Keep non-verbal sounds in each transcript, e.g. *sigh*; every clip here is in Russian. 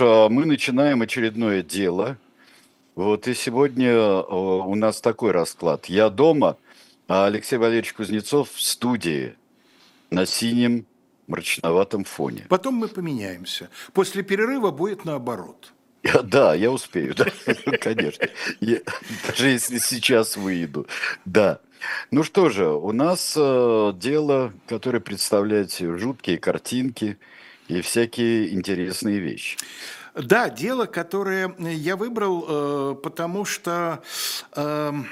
ж, мы начинаем очередное дело. Вот и сегодня э, у нас такой расклад. Я дома, а Алексей Валерьевич Кузнецов в студии на синем мрачноватом фоне. Потом мы поменяемся. После перерыва будет наоборот. *laughs* Да, я успею, да, *laughs* конечно. Я- даже если сейчас выйду. Да. Ну что же, у нас э, дело, которое представляет жуткие картинки и всякие интересные вещи. Да, дело, которое я выбрал, э, потому что, эм,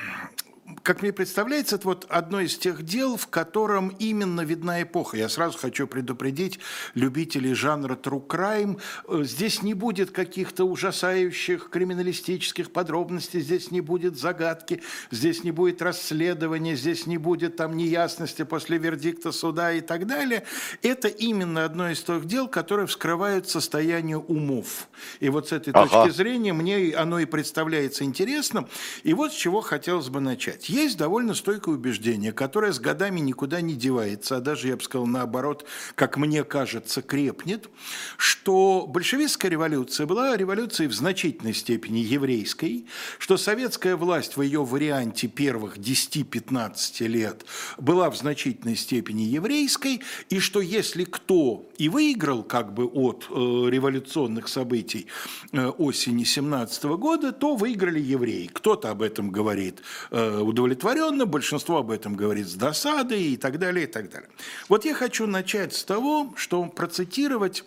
как мне представляется, это вот одно из тех дел, в котором именно видна эпоха. Я сразу хочу предупредить любителей жанра true crime. э, Здесь не будет каких-то ужасающих криминалистических подробностей, здесь не будет загадки, здесь не будет расследования, здесь не будет там неясности после вердикта суда и так далее. Это именно одно из тех дел, которые вскрывают состояние умов. И вот с этой Ага. точки зрения мне оно и представляется интересным. И вот с чего хотелось бы начать. Есть довольно стойкое убеждение, которое с годами никуда не девается, а даже, я бы сказал, наоборот, как мне кажется, крепнет, что большевистская революция была революцией в значительной степени еврейской, что советская власть в ее варианте первых 10-15 лет была в значительной степени еврейской, и что если кто и выиграл как бы от э, революционных событий э, осени 17 года, то выиграли евреи. Кто-то об этом говорит э, удовлетворенно, большинство об этом говорит с досадой и так далее, и так далее. Вот я хочу начать с того, что процитировать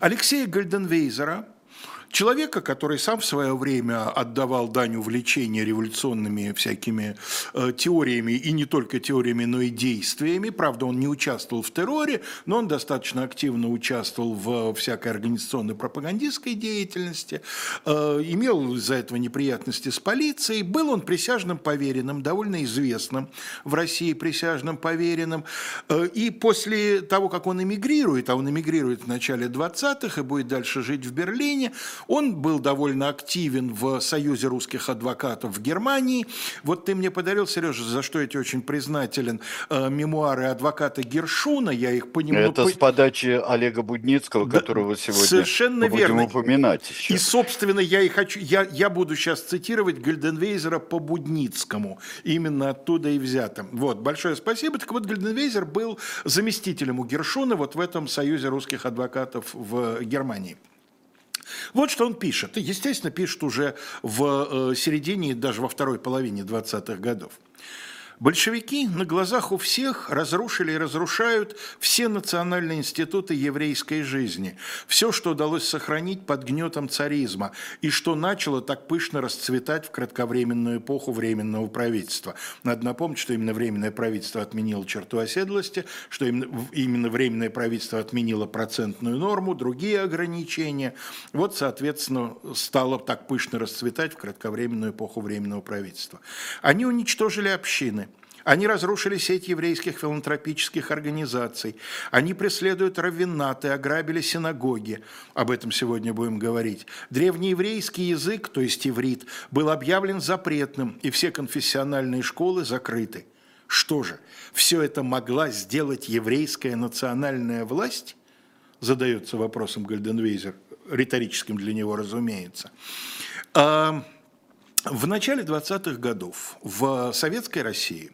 Алексея Гальденвейзера, человека, который сам в свое время отдавал дань увлечения революционными всякими э, теориями, и не только теориями, но и действиями. Правда, он не участвовал в терроре, но он достаточно активно участвовал в всякой организационной пропагандистской деятельности, э, имел из-за этого неприятности с полицией. Был он присяжным поверенным, довольно известным в России присяжным поверенным. Э, И после того, как он эмигрирует, а он эмигрирует в начале 20-х и будет дальше жить в Берлине, он был довольно активен в Союзе русских адвокатов в Германии. Вот ты мне подарил, Сережа, за что я тебе очень признателен, э, мемуары адвоката Гершуна, я их понимаю. Это с подачи Олега Будницкого, Да, которого сегодня совершенно будем верно. упоминать еще. И, собственно, я и хочу, я, я буду сейчас цитировать Гальденвейзера по Будницкому. Именно оттуда и взято. Вот, большое спасибо. Так вот, Гальденвейзер был заместителем у Гершуна вот в этом Союзе русских адвокатов в Германии. Вот что он пишет. Естественно, пишет уже в э, середине, даже во второй половине 20-х годов. Большевики на глазах у всех разрушили и разрушают все национальные институты еврейской жизни, все, что удалось сохранить под гнетом царизма и что начало так пышно расцветать в кратковременную эпоху Временного правительства. Надо напомнить, что именно Временное правительство отменило черту оседлости, что именно, Временное правительство отменило процентную норму, другие ограничения. Вот, соответственно, стало так пышно расцветать в кратковременную эпоху Временного правительства. Они уничтожили общины, они разрушили сеть еврейских филантропических организаций. Они преследуют раввинаты, ограбили синагоги. Об этом сегодня будем говорить. Древнееврейский язык, то есть иврит, был объявлен запретным, и все конфессиональные школы закрыты. Что же, все это могла сделать еврейская национальная власть? Задается вопросом Гальденвейзер, риторическим для него, разумеется. А, в начале 20-х годов в Советской России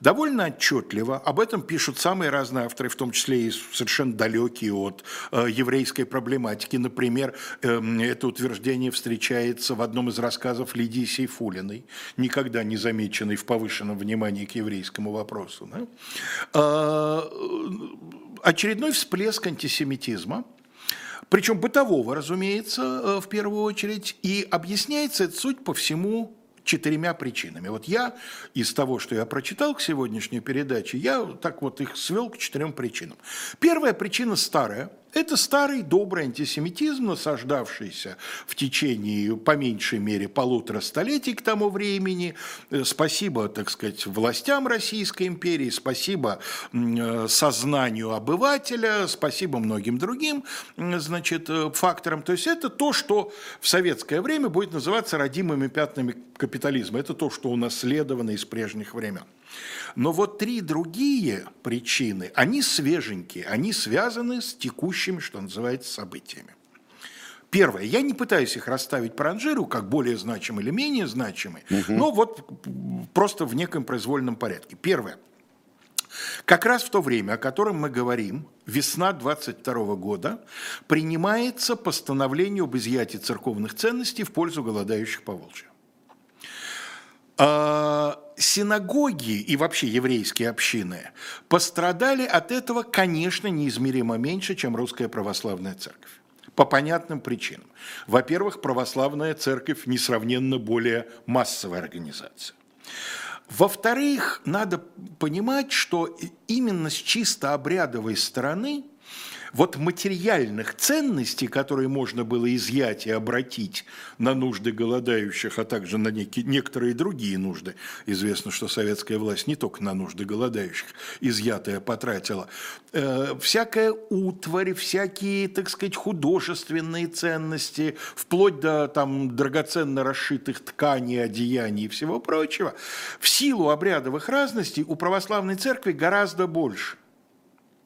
довольно отчетливо, об этом пишут самые разные авторы, в том числе и совершенно далекие от э, еврейской проблематики. Например, э, это утверждение встречается в одном из рассказов Лидии Сейфулиной, никогда не замеченной в повышенном внимании к еврейскому вопросу. да. Э, очередной всплеск антисемитизма – причем бытового, разумеется, э, в первую очередь, и объясняется это, суть по всему, четырьмя причинами. Вот я из того, что я прочитал к сегодняшней передаче, я так вот их свел к четырем причинам. Первая причина старая. Это старый добрый антисемитизм, насаждавшийся в течение, по меньшей мере, полутора столетий к тому времени. Э, Спасибо, так сказать, властям Российской империи, спасибо э, сознанию обывателя, спасибо многим другим значит, э, факторам. То есть это то, что в советское время будет называться родимыми пятнами капитализма. Это то, что унаследовано из прежних времен. Но вот три другие причины, они свеженькие, они связаны с текущими, что называется, событиями. Первое, я не пытаюсь их расставить по ранжиру, как более значимые или менее значимые, угу. но вот просто в неком произвольном порядке. Первое. Как раз в то время, о котором мы говорим, весна 22 года, принимается постановление об изъятии церковных ценностей в пользу голодающих по Волжье. Синагоги и вообще еврейские общины пострадали от этого, конечно, неизмеримо меньше, чем русская православная церковь. По понятным причинам. Во-первых, православная церковь несравненно более массовая организация. Во-вторых, надо понимать, что именно с чисто обрядовой стороны вот материальных ценностей, которые можно было изъять и обратить на нужды голодающих, а также на некие, некоторые другие нужды, известно, что советская власть не только на нужды голодающих изъятое потратила, э, всякая утварь, всякие, так сказать, художественные ценности, вплоть до там драгоценно расшитых тканей, одеяний и всего прочего, в силу обрядовых разностей у православной церкви гораздо больше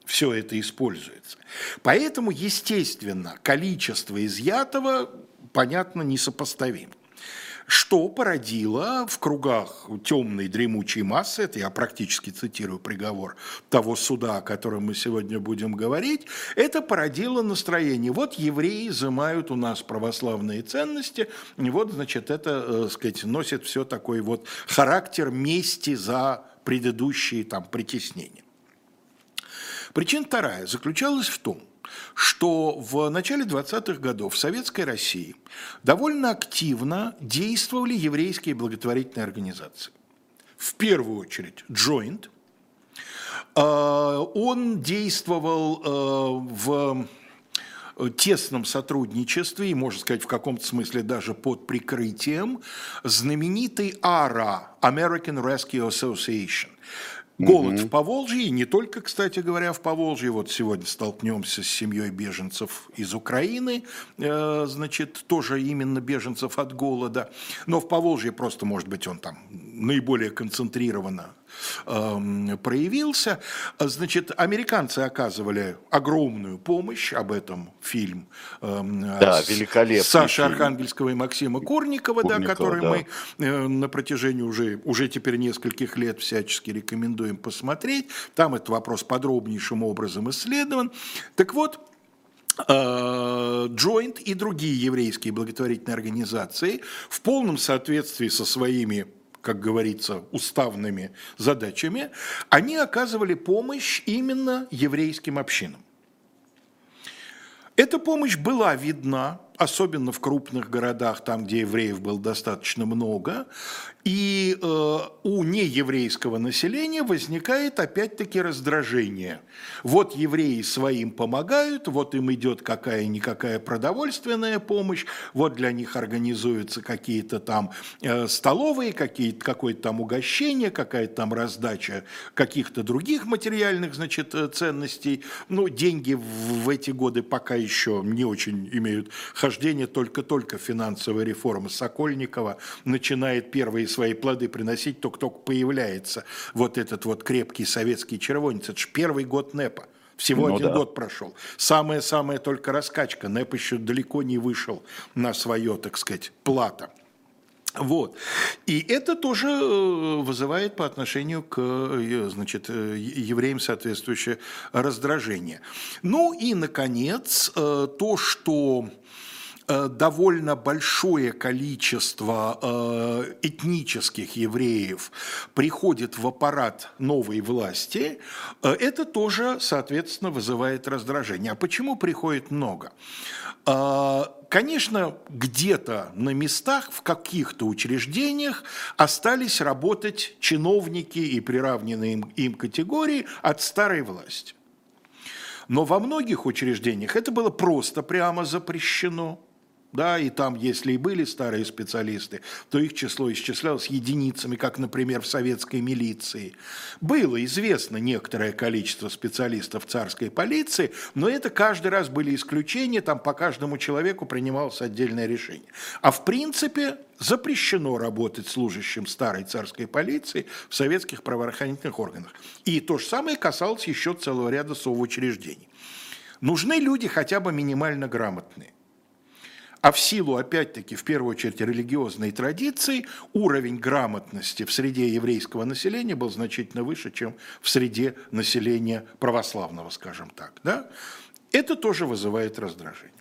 все это используется. Поэтому, естественно, количество изъятого, понятно, несопоставимо. Что породило в кругах темной дремучей массы, это я практически цитирую приговор того суда, о котором мы сегодня будем говорить, это породило настроение. Вот евреи изымают у нас православные ценности, и вот, значит, это, э, сказать, носит все такой вот характер мести за предыдущие там притеснения. Причина вторая заключалась в том, что в начале 20-х годов в Советской России довольно активно действовали еврейские благотворительные организации. В первую очередь Joint. А, он действовал а, в тесном сотрудничестве, и, можно сказать, в каком-то смысле даже под прикрытием знаменитой АРА, American Rescue Association, Голод угу. в Поволжье, и не только, кстати говоря, в Поволжье. Вот сегодня столкнемся с семьей беженцев из Украины, э, значит, тоже именно беженцев от голода. Но в Поволжье просто, может быть, он там наиболее концентрированно э, проявился. Значит, американцы оказывали огромную помощь, об этом фильм э, да, великолепный Саши фильм. Архангельского и Максима Курникова, Курникова да, который да. мы э, на протяжении уже, уже теперь нескольких лет всячески рекомендуем посмотреть. Там этот вопрос подробнейшим образом исследован. Так вот, Joint э, и другие еврейские благотворительные организации в полном соответствии со своими как говорится, уставными задачами, они оказывали помощь именно еврейским общинам. Эта помощь была видна, особенно в крупных городах, там, где евреев было достаточно много, и э, у нееврейского населения возникает опять-таки раздражение. Вот евреи своим помогают, вот им идет какая-никакая продовольственная помощь, вот для них организуются какие-то там э, столовые, какие-то, какое-то там угощение, какая-то там раздача каких-то других материальных значит, э, ценностей. Ну, деньги в, в эти годы пока еще не очень имеют хождение, только-только финансовая реформа Сокольникова начинает первые свои плоды приносить, только-только появляется вот этот вот крепкий советский червонец. Это же первый год НЭПа. Всего ну, один да. год прошел. Самая-самая только раскачка. НЭП еще далеко не вышел на свое, так сказать, плата. Вот. И это тоже э, вызывает по отношению к э, значит, э, евреям соответствующее раздражение. Ну и, наконец, то, что довольно большое количество э, этнических евреев приходит в аппарат новой власти, э, это тоже, соответственно, вызывает раздражение. А почему приходит много? Конечно, где-то на местах, в каких-то учреждениях остались работать чиновники и приравненные им, им категории от старой власти. Но во многих учреждениях это было просто прямо запрещено да, и там, если и были старые специалисты, то их число исчислялось единицами, как, например, в советской милиции. Было известно некоторое количество специалистов царской полиции, но это каждый раз были исключения, там по каждому человеку принималось отдельное решение. А в принципе запрещено работать служащим старой царской полиции в советских правоохранительных органах. И то же самое касалось еще целого ряда совучреждений. Нужны люди хотя бы минимально грамотные. А в силу, опять-таки, в первую очередь религиозной традиции, уровень грамотности в среде еврейского населения был значительно выше, чем в среде населения православного, скажем так. Да? Это тоже вызывает раздражение.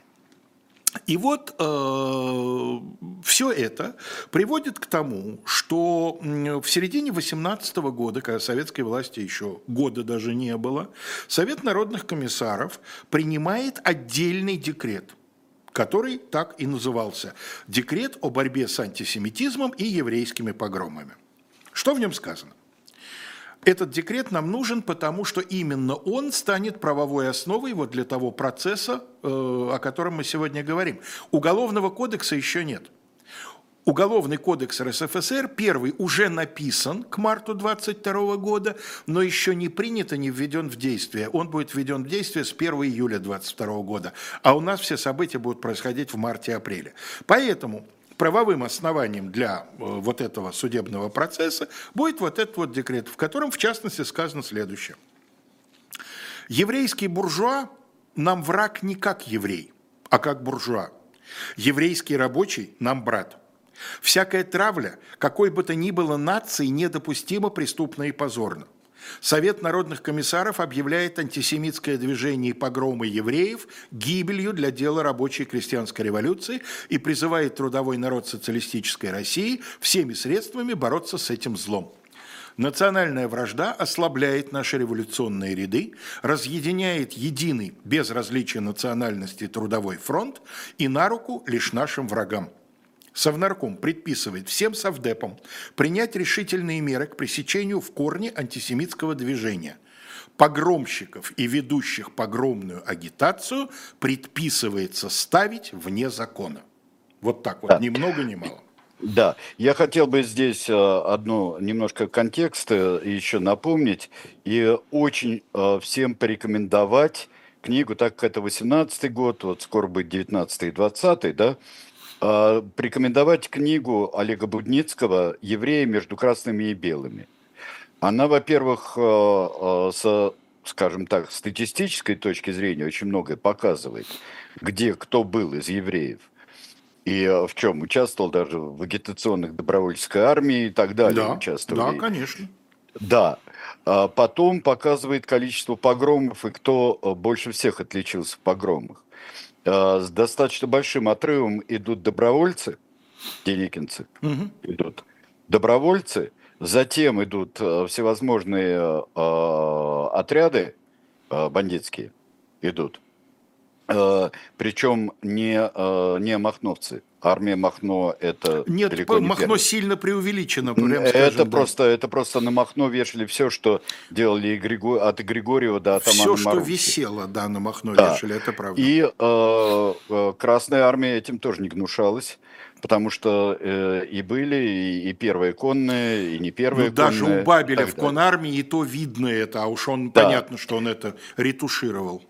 И вот э, все это приводит к тому, что в середине 18 года, когда советской власти еще года даже не было, Совет народных комиссаров принимает отдельный декрет, который так и назывался «Декрет о борьбе с антисемитизмом и еврейскими погромами». Что в нем сказано? Этот декрет нам нужен, потому что именно он станет правовой основой вот для того процесса, э, о котором мы сегодня говорим. Уголовного кодекса еще нет. Уголовный кодекс РСФСР, первый, уже написан к марту 22 года, но еще не принят и не введен в действие. Он будет введен в действие с 1 июля 22 года, а у нас все события будут происходить в марте-апреле. Поэтому правовым основанием для э, вот этого судебного процесса будет вот этот вот декрет, в котором, в частности, сказано следующее. Еврейский буржуа нам враг не как еврей, а как буржуа. Еврейский рабочий нам брат. Всякая травля, какой бы то ни было нации, недопустима, преступна и позорна. Совет народных комиссаров объявляет антисемитское движение и погромы евреев гибелью для дела рабочей крестьянской революции и призывает трудовой народ социалистической России всеми средствами бороться с этим злом. Национальная вражда ослабляет наши революционные ряды, разъединяет единый, без различия национальности, трудовой фронт и на руку лишь нашим врагам. Совнарком предписывает всем совдепам принять решительные меры к пресечению в корне антисемитского движения. Погромщиков и ведущих погромную агитацию предписывается ставить вне закона. Вот так вот, да. ни много ни мало. Да, я хотел бы здесь э, одну немножко контекст э, еще напомнить и очень э, всем порекомендовать книгу, так как это 18 год, вот скоро будет 19 и 20 да, порекомендовать книгу Олега Будницкого «Евреи между красными и белыми». Она, во-первых, э, э, с, скажем так, статистической точки зрения очень многое показывает, где кто был из евреев и э, в чем участвовал даже в агитационных добровольческой армии и так далее. Да, участвовали. да, конечно. Да. А потом показывает количество погромов и кто больше всех отличился в погромах. А, с достаточно большим отрывом идут добровольцы, деникинцы угу. идут, добровольцы, затем идут э, всевозможные э, отряды э, бандитские идут, э, причем не, э, не махновцы, армия Махно это Нет, далеко не Махно первый. сильно преувеличено, прям это да. просто это просто на Махно вешали все, что делали Григор... от Григорьева до Атамана Все, что висело, да, на Махно да. вешали, это правда. И э, э, Красная Армия этим тоже не гнушалась потому что э, и были и, и первые конные, и не первые ну, конные. Даже у Бабеля в конармии и то видно это, а уж он да. понятно, что он это ретушировал.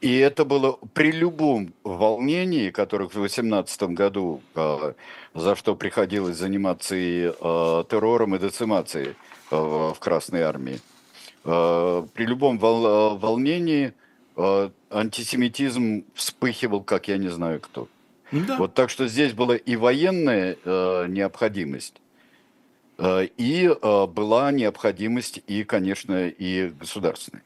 И это было при любом волнении, которых в 2018 году, э, за что приходилось заниматься и э, террором, и децимацией э, в Красной Армии. При любом вол, волнении антисемитизм вспыхивал, как я не знаю кто. Да. Вот так что здесь была и военная необходимость, и была необходимость, и, конечно, и государственная.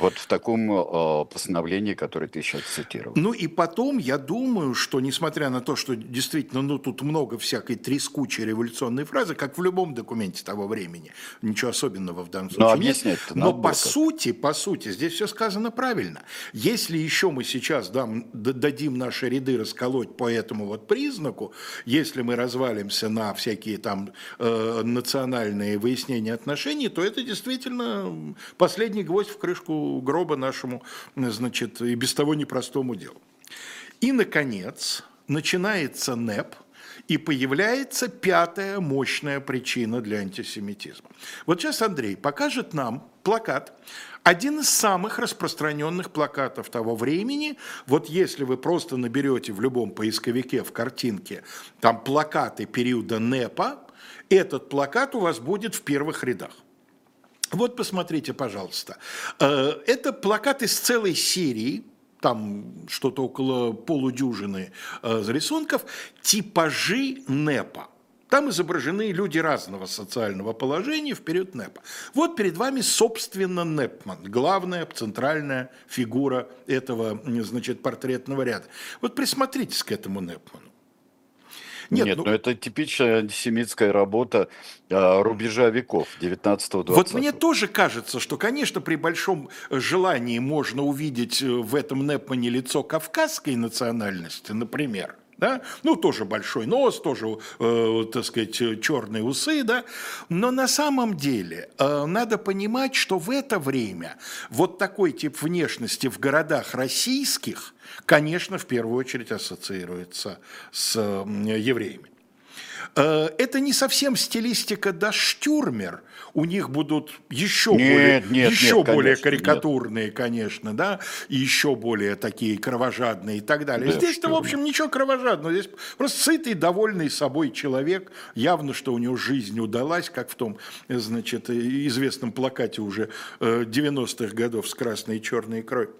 Вот в таком э, постановлении, которое ты сейчас цитировал. Ну и потом, я думаю, что несмотря на то, что действительно, ну тут много всякой трескучей революционной фразы, как в любом документе того времени, ничего особенного в данном случае Но нет. Но по как. сути, по сути, здесь все сказано правильно. Если еще мы сейчас дам, дадим наши ряды расколоть по этому вот признаку, если мы развалимся на всякие там э, национальные выяснения отношений, то это действительно последний гвоздь в крышку гроба нашему, значит, и без того непростому делу. И, наконец, начинается НЭП, и появляется пятая мощная причина для антисемитизма. Вот сейчас Андрей покажет нам плакат, один из самых распространенных плакатов того времени. Вот если вы просто наберете в любом поисковике в картинке там плакаты периода НЭПа, этот плакат у вас будет в первых рядах. Вот посмотрите, пожалуйста. Э, это плакат из целой серии там что-то около полудюжины э, рисунков, типажи НЭПа. Там изображены люди разного социального положения в период НЭПа. Вот перед вами, собственно, Непман, главная центральная фигура этого, значит, портретного ряда. Вот присмотритесь к этому Непману. Нет, Нет ну, ну это типичная антисемитская работа э, рубежа веков 19-20. Вот мне тоже кажется, что, конечно, при большом желании можно увидеть э, в этом Непмане лицо кавказской национальности, например – да? ну, тоже большой нос, тоже, э, так сказать, черные усы, да, но на самом деле э, надо понимать, что в это время вот такой тип внешности в городах российских, конечно, в первую очередь ассоциируется с евреями. Э, это не совсем стилистика Даштюрмер. У них будут еще нет, более, нет, еще нет, более конечно, карикатурные, нет. конечно, да, и еще более такие кровожадные и так далее. Да, Здесь-то, в общем, ничего кровожадного. Здесь просто сытый, довольный собой человек. Явно, что у него жизнь удалась, как в том, значит, известном плакате уже 90-х э, годов с красной и черной кровью.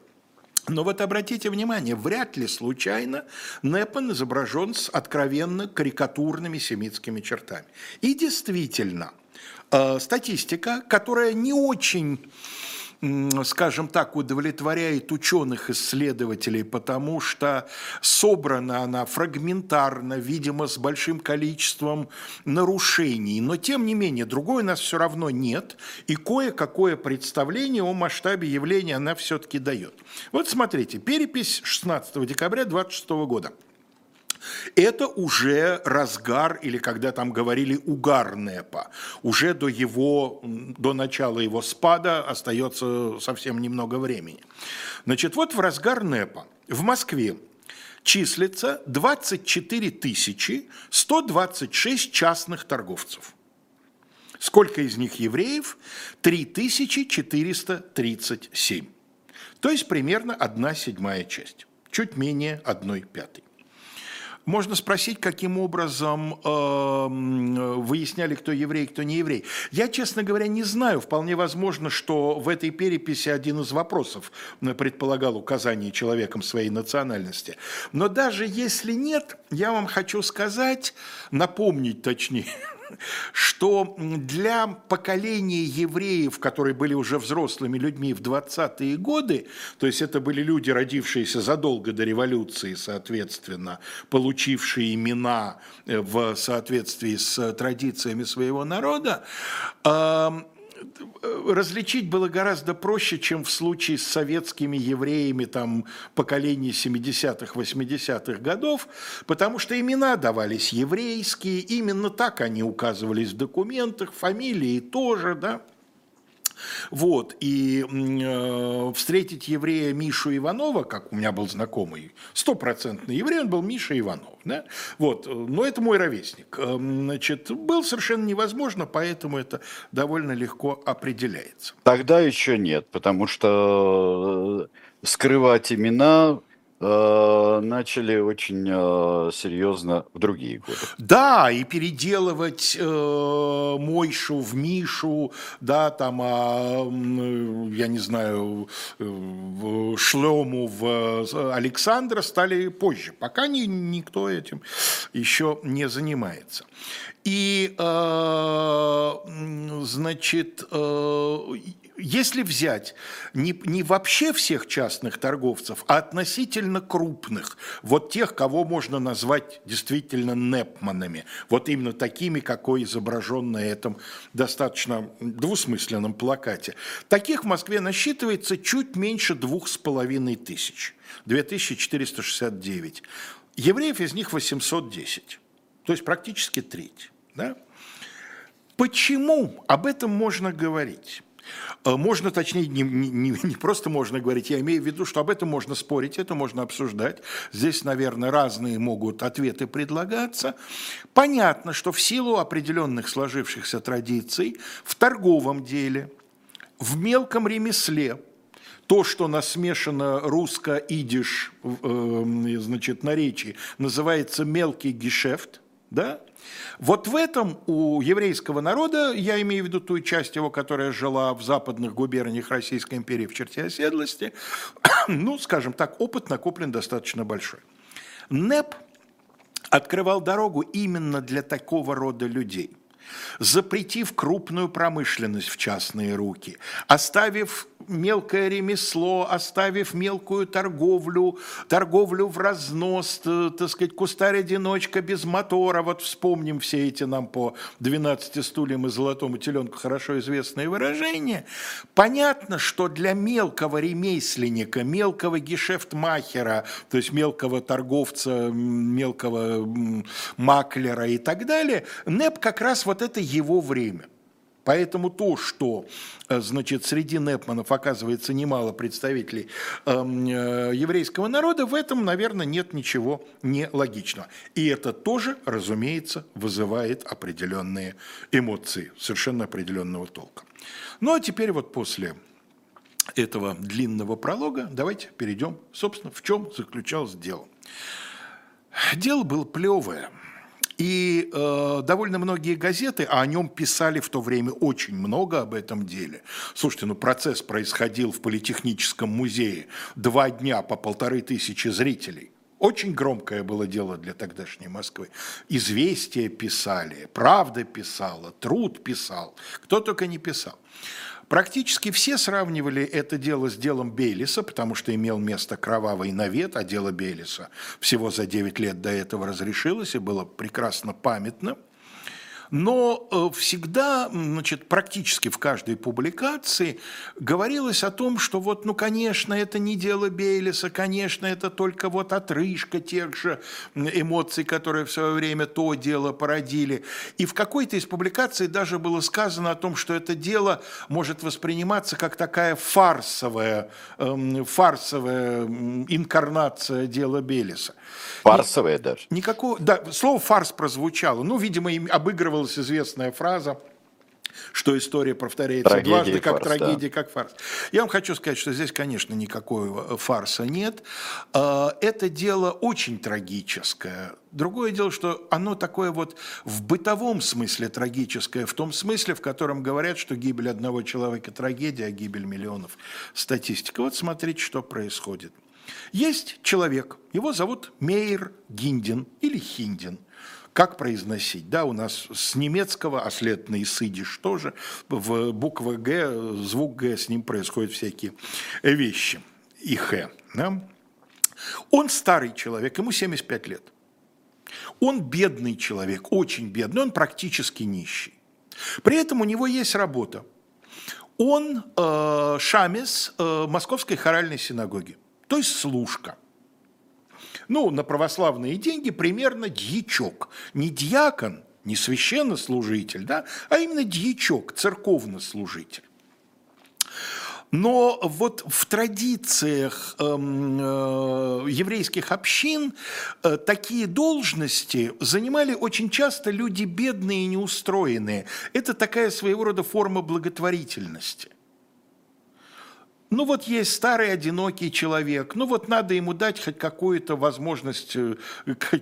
Но вот обратите внимание, вряд ли случайно Непан изображен с откровенно карикатурными семитскими чертами. И действительно, э, статистика, которая не очень скажем так, удовлетворяет ученых-исследователей, потому что собрана она фрагментарно, видимо, с большим количеством нарушений. Но, тем не менее, другой у нас все равно нет, и кое-какое представление о масштабе явления она все-таки дает. Вот смотрите, перепись 16 декабря 26 года – это уже разгар, или когда там говорили угар НЭПа. Уже до, его, до начала его спада остается совсем немного времени. Значит, вот в разгар НЭПа в Москве числится 24 тысячи 126 частных торговцев. Сколько из них евреев? 3437. То есть примерно одна седьмая часть, чуть менее одной пятой. Можно спросить, каким образом э, выясняли, кто еврей, кто не еврей. Я, честно говоря, не знаю. Вполне возможно, что в этой переписи один из вопросов предполагал указание человеком своей национальности. Но даже если нет, я вам хочу сказать, напомнить точнее, *laughs* что для поколения евреев, которые были уже взрослыми людьми в 20-е годы, то есть это были люди, родившиеся задолго до революции, соответственно, получившие имена э, в соответствии с традициями своего народа, различить было гораздо проще, чем в случае с советскими евреями там, поколения 70-х, 80-х годов, потому что имена давались еврейские, именно так они указывались в документах, фамилии тоже, да. Вот, и э, встретить еврея Мишу Иванова, как у меня был знакомый, стопроцентный еврей, он был Миша Иванов, да? Вот, но это мой ровесник. Э, значит, был совершенно невозможно, поэтому это довольно легко определяется. Тогда еще нет, потому что э, скрывать имена Э, начали очень э, серьезно в другие годы. Да, и переделывать э, Мойшу в Мишу, да, там, а, я не знаю, э, Шлему в Александра стали позже, пока ни, никто этим еще не занимается. И, э, значит, э, если взять не, не вообще всех частных торговцев, а относительно крупных, вот тех, кого можно назвать действительно непманами, вот именно такими, какой изображен на этом достаточно двусмысленном плакате, таких в Москве насчитывается чуть меньше двух с половиной тысяч, 2469. Евреев из них 810, то есть практически треть. Да? Почему об этом можно говорить? Э, можно, точнее, не, не, *laughs* не просто можно говорить, я имею в виду, что об этом можно спорить, это можно обсуждать. Здесь, наверное, разные могут ответы предлагаться. Понятно, что в силу определенных сложившихся традиций в торговом деле, в мелком ремесле, то, что насмешано русско-идиш, э, значит, наречии, называется мелкий гешефт, Да? Вот в этом у еврейского народа, я имею в виду ту часть его, которая жила в западных губерниях Российской империи в черте оседлости, *coughs* ну, скажем так, опыт накоплен достаточно большой. НЭП открывал дорогу именно для такого рода людей – запретив крупную промышленность в частные руки, оставив мелкое ремесло, оставив мелкую торговлю, торговлю в разнос, так сказать, кустарь-одиночка без мотора. Вот вспомним все эти нам по 12 стульям и золотому теленку хорошо известные выражения. Понятно, что для мелкого ремесленника, мелкого гешефтмахера, то есть мелкого торговца, мелкого маклера и так далее, НЭП как раз вот это его время. Поэтому то, что э, значит, среди Непманов оказывается немало представителей эм, э, еврейского народа, в этом, наверное, нет ничего нелогичного. И это тоже, разумеется, вызывает определенные эмоции, совершенно определенного толка. Ну а теперь вот после этого длинного пролога давайте перейдем, собственно, в чем заключалось дело. Дело было плевое – и э, довольно многие газеты, о нем писали в то время очень много об этом деле. Слушайте, ну процесс происходил в Политехническом музее. Два дня по полторы тысячи зрителей. Очень громкое было дело для тогдашней Москвы. Известия писали, Правда писала, Труд писал, кто только не писал. Практически все сравнивали это дело с делом Бейлиса, потому что имел место кровавый навет, а дело Бейлиса всего за 9 лет до этого разрешилось и было прекрасно памятно – но э, всегда, значит, практически в каждой публикации говорилось о том, что вот, ну, конечно, это не дело Бейлиса, конечно, это только вот отрыжка тех же эмоций, которые в свое время то дело породили. И в какой-то из публикаций даже было сказано о том, что это дело может восприниматься как такая фарсовая, эм, фарсовая инкарнация дела Белиса. Фарсовая даже? Никакого, да, слово «фарс» прозвучало. Ну, видимо, им обыгрывал появилась известная фраза, что история повторяется трагедия дважды, как фарс, трагедия, да. как фарс. Я вам хочу сказать, что здесь, конечно, никакого фарса нет. А, это дело очень трагическое. Другое дело, что оно такое вот в бытовом смысле трагическое, в том смысле, в котором говорят, что гибель одного человека – трагедия, а гибель миллионов – статистика. Вот смотрите, что происходит. Есть человек, его зовут Мейер Гиндин или Хиндин – как произносить? Да, у нас с немецкого, а след на исыдиш тоже, в букве Г, звук Г, с ним происходят всякие вещи. И Х. Да? Он старый человек, ему 75 лет. Он бедный человек, очень бедный, он практически нищий. При этом у него есть работа. Он э, шамес э, Московской хоральной синагоги, то есть служка – ну, на православные деньги примерно дьячок. Не дьякон, не священнослужитель, да, а именно дьячок, церковнослужитель. Но вот в традициях э, э, еврейских общин э, такие должности занимали очень часто люди бедные и неустроенные. Это такая своего рода форма благотворительности. Ну вот есть старый одинокий человек, ну вот надо ему дать хоть какую-то возможность, э,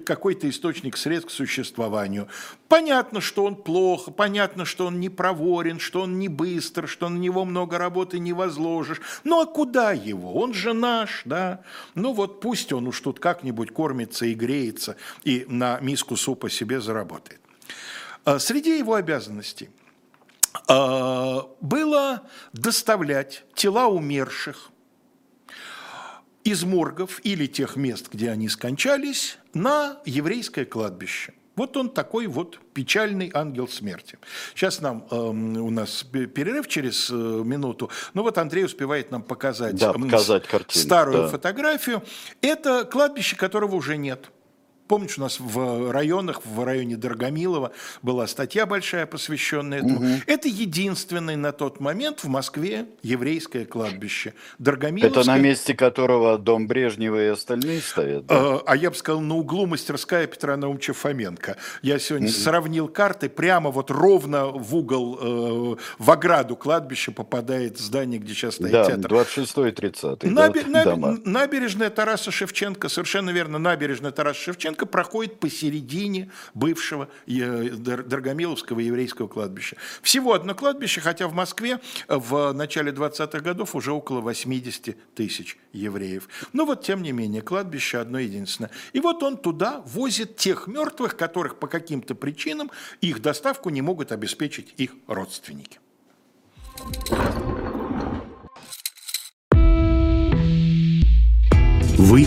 какой-то источник средств к существованию. Понятно, что он плохо, понятно, что он не проворен, что он не быстр, что на него много работы не возложишь. Ну а куда его? Он же наш, да? Ну вот пусть он уж тут как-нибудь кормится и греется, и на миску супа себе заработает. А среди его обязанностей – было доставлять тела умерших из моргов или тех мест, где они скончались, на еврейское кладбище. Вот он такой вот печальный ангел смерти. Сейчас нам э, у нас перерыв через э, минуту. Ну вот Андрей успевает нам показать, да, показать картину, старую да. фотографию. Это кладбище, которого уже нет. Помнишь, у нас в районах, в районе Дорогомилова была статья большая, посвященная этому. Угу. Это единственное на тот момент в Москве еврейское кладбище. Дорогомиловское. Это на месте которого дом Брежнева и остальные стоят? Да? А, а я бы сказал, на углу мастерская Петра Наумовича Фоменко. Я сегодня угу. сравнил карты, прямо вот ровно в угол, э, в ограду кладбища попадает здание, где сейчас стоит да, театр. 26 и 30 Наби- да, наби- набережная Тараса Шевченко, совершенно верно, набережная Тараса Шевченко книжка проходит посередине бывшего Дорогомиловского еврейского кладбища. Всего одно кладбище, хотя в Москве в начале 20-х годов уже около 80 тысяч евреев. Но вот, тем не менее, кладбище одно единственное. И вот он туда возит тех мертвых, которых по каким-то причинам их доставку не могут обеспечить их родственники. Вы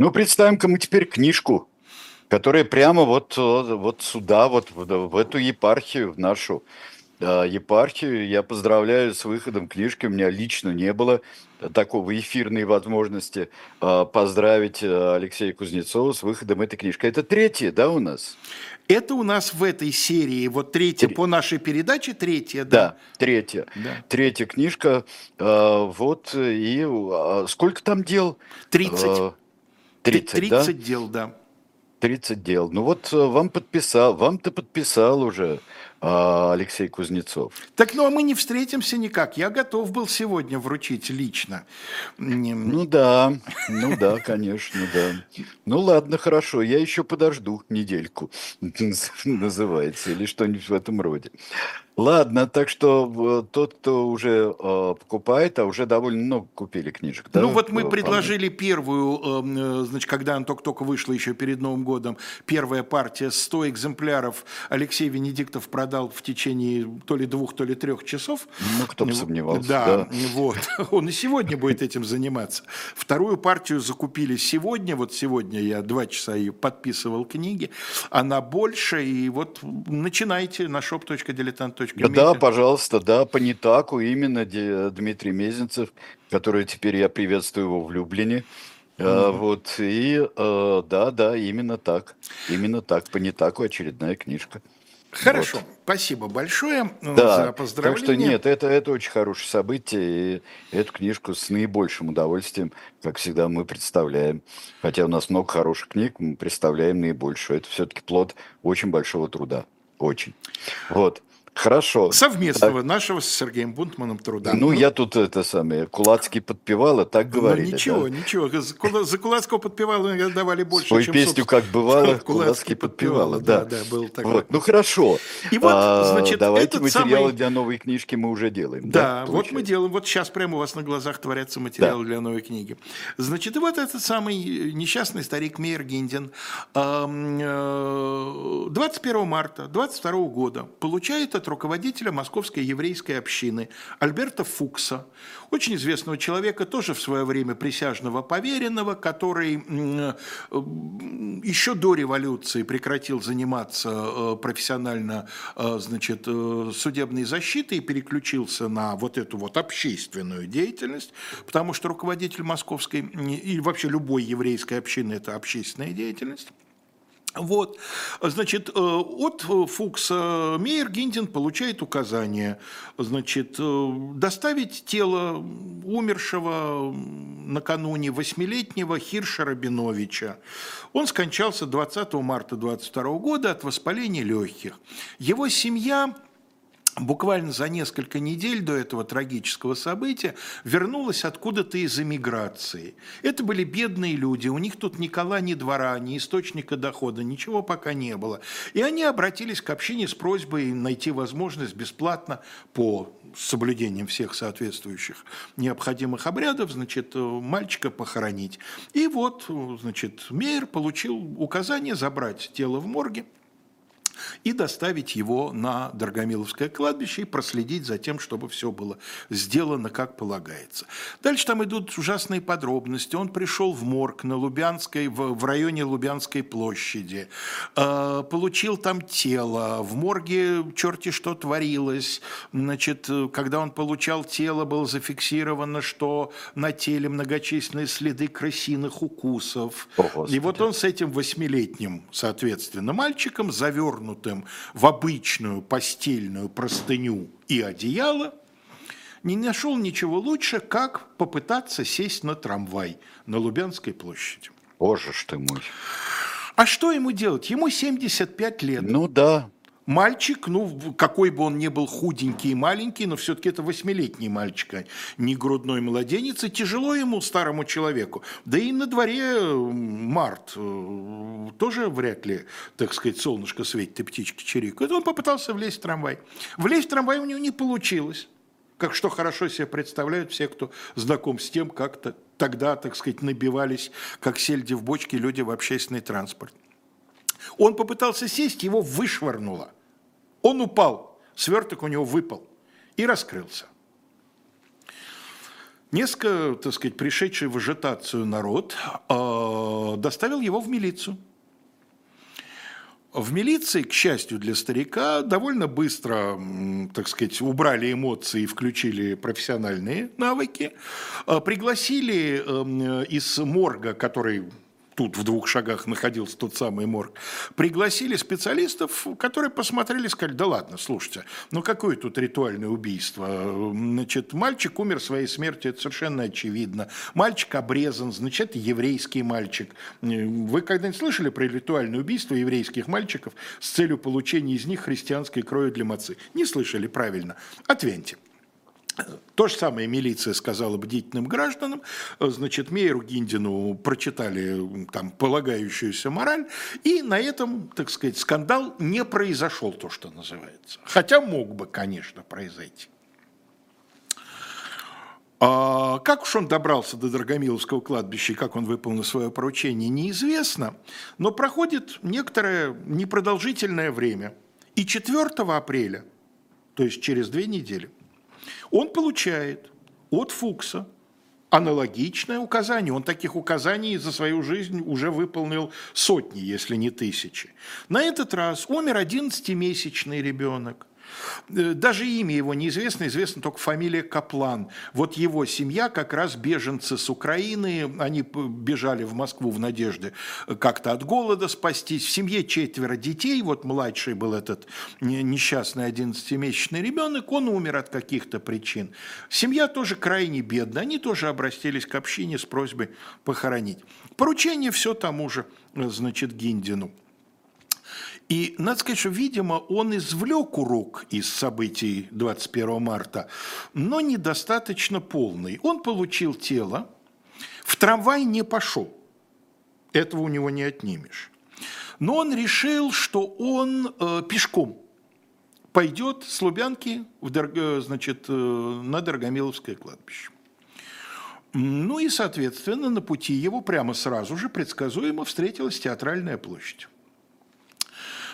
Ну, представим-ка мы теперь книжку, которая прямо вот, вот сюда, вот в, эту епархию, в нашу э, епархию. Я поздравляю с выходом книжки. У меня лично не было такого эфирной возможности э, поздравить э, Алексея Кузнецова с выходом этой книжки. Это третья, да, у нас? Это у нас в этой серии, вот третья, Три. по нашей передаче третья, да? Да, третья. Да. Третья книжка. Э, вот, и э, сколько там дел? Тридцать. 30, 30 да? дел, да. 30 дел. Ну вот э, вам подписал, вам-то подписал уже а, Алексей Кузнецов. Так, ну а мы не встретимся никак. Я готов был сегодня вручить лично. Ну да, ну да, *laughs* конечно, да. Ну ладно, хорошо, я еще подожду недельку, *laughs* называется, или что-нибудь в этом роде. Ладно, так что тот, кто уже э, покупает, а уже довольно много купили книжек. Да? Ну вот мы э, предложили первую, эм, э, значит, когда она только-только вышла еще перед Новым годом, первая партия, 100 экземпляров Алексей Венедиктов продал в течение то ли двух, то ли трех часов. Ну, кто бы сомневался. Да, да, вот. *laughs* Он и сегодня будет этим заниматься. Вторую партию закупили сегодня, вот сегодня я два часа ее подписывал книги, она больше, и вот начинайте на shop.diletant.ru да, пожалуйста, да, по Нитаку именно Дмитрий Мезенцев, который теперь я приветствую его в Люблине. Mm-hmm. вот, и э, да, да, именно так. Именно так, по Нитаку очередная книжка. Хорошо, вот. спасибо большое э, да, за поздравление. Так что нет, это, это очень хорошее событие, и эту книжку с наибольшим удовольствием, как всегда, мы представляем. Хотя у нас много хороших книг, мы представляем наибольшую. Это все-таки плод очень большого труда. Очень. Вот. Хорошо. Совместного так. нашего с Сергеем Бунтманом труда. Ну, ну, я тут это самое, Кулацкий подпевал, а так ну, говорили. Ничего, да? ничего. За Кулацкого подпевала давали больше, Свою чем, песню, как бывало, Кулацкий подпевала, да. Да, был такой. Вот. Ну, хорошо. И вот, а, значит, Давайте материалы самый... для новой книжки мы уже делаем. Да, да вот мы делаем. Вот сейчас прямо у вас на глазах творятся материалы да. для новой книги. Значит, и вот этот самый несчастный старик Мейер Гиндин 21 э, марта 22 года получает от руководителя Московской еврейской общины Альберта Фукса, очень известного человека, тоже в свое время присяжного поверенного, который еще до революции прекратил заниматься э, профессионально э, значит, э, судебной защитой и переключился на вот эту вот общественную деятельность, потому что руководитель московской и вообще любой еврейской общины – это общественная деятельность. Вот, значит, э, от Фукса Мейер Гиндин получает указание, значит, э, доставить тело умершего накануне восьмилетнего Хирша Рабиновича. Он скончался 20 марта 22 года от воспаления легких. Его семья буквально за несколько недель до этого трагического события вернулась откуда-то из эмиграции. Это были бедные люди, у них тут ни кола, ни двора, ни источника дохода, ничего пока не было. И они обратились к общине с просьбой найти возможность бесплатно по соблюдением всех соответствующих необходимых обрядов, значит, мальчика похоронить. И вот, значит, Мейер получил указание забрать тело в морге, и доставить его на Дорогомиловское кладбище и проследить за тем, чтобы все было сделано как полагается. Дальше там идут ужасные подробности. Он пришел в морг на Лубянской, в, в районе Лубянской площади, э, получил там тело, в морге черти что творилось. Значит, когда он получал тело, было зафиксировано, что на теле многочисленные следы крысиных укусов. О, и вот он с этим восьмилетним, соответственно, мальчиком завернут завернутым в обычную постельную простыню и одеяло, не нашел ничего лучше, как попытаться сесть на трамвай на Лубянской площади. Боже ж ты мой. А что ему делать? Ему 75 лет. Ну да, Мальчик, ну, какой бы он ни был худенький и маленький, но все-таки это восьмилетний мальчик, а не грудной младенец, и тяжело ему, старому человеку. Да и на дворе март, э, тоже вряд ли, так сказать, солнышко светит и птички чирикают. Он попытался влезть в трамвай. Влезть в трамвай у него не получилось. Как что хорошо себе представляют все, кто знаком с тем, как-то тогда, так сказать, набивались, как сельди в бочке, люди в общественный транспорт. Он попытался сесть, его вышвырнуло. Он упал, сверток у него выпал и раскрылся. Несколько, так сказать, пришедший в ажитацию народ э, доставил его в милицию. В милиции, к счастью для старика, довольно быстро, так сказать, убрали эмоции и включили профессиональные навыки. Э, пригласили э, из морга, который тут в двух шагах находился тот самый морг, пригласили специалистов, которые посмотрели и сказали, да ладно, слушайте, ну какое тут ритуальное убийство? Значит, мальчик умер своей смертью, это совершенно очевидно. Мальчик обрезан, значит, еврейский мальчик. Вы когда-нибудь слышали про ритуальное убийство еврейских мальчиков с целью получения из них христианской крови для мацы? Не слышали, правильно. Отвяньте. То же самое милиция сказала бдительным гражданам, значит, Мейеру Гиндину прочитали там полагающуюся мораль, и на этом, так сказать, скандал не произошел, то, что называется. Хотя мог бы, конечно, произойти. А как уж он добрался до Драгомиловского кладбища и как он выполнил свое поручение, неизвестно, но проходит некоторое непродолжительное время. И 4 апреля, то есть через две недели, он получает от Фукса аналогичное указание. Он таких указаний за свою жизнь уже выполнил сотни, если не тысячи. На этот раз умер 11-месячный ребенок. Э, даже имя его неизвестно, известна только фамилия Каплан. Вот его семья как раз беженцы с Украины, они бежали в Москву в надежде как-то от голода спастись. В семье четверо детей, вот младший был этот несчастный 11-месячный ребенок, он умер от каких-то причин. Семья тоже крайне бедная, они тоже обратились к общине с просьбой похоронить. Поручение все тому же, значит, Гиндину. И надо сказать, что, видимо, он извлек урок из событий 21 марта, но недостаточно полный. Он получил тело, в трамвай не пошел. Этого у него не отнимешь. Но он решил, что он э, пешком пойдет с Лубянки в, э, значит, э, на Дорогомиловское кладбище. Ну и, соответственно, на пути его прямо сразу же предсказуемо встретилась театральная площадь.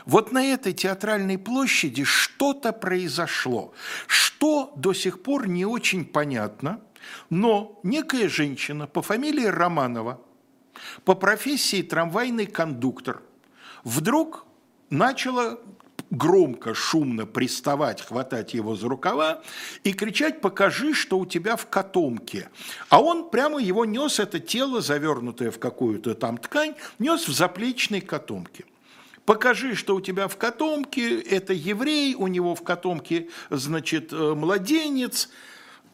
Вот на этой театральной площади что-то произошло, что до сих пор не очень понятно, но некая женщина по фамилии Романова, по профессии трамвайный кондуктор, вдруг начала громко, шумно приставать, хватать его за рукава и кричать «покажи, что у тебя в котомке». А он прямо его нес, это тело, завернутое в какую-то там ткань, нес в заплечной котомке – покажи, что у тебя в котомке, это еврей, у него в котомке, значит, э, младенец,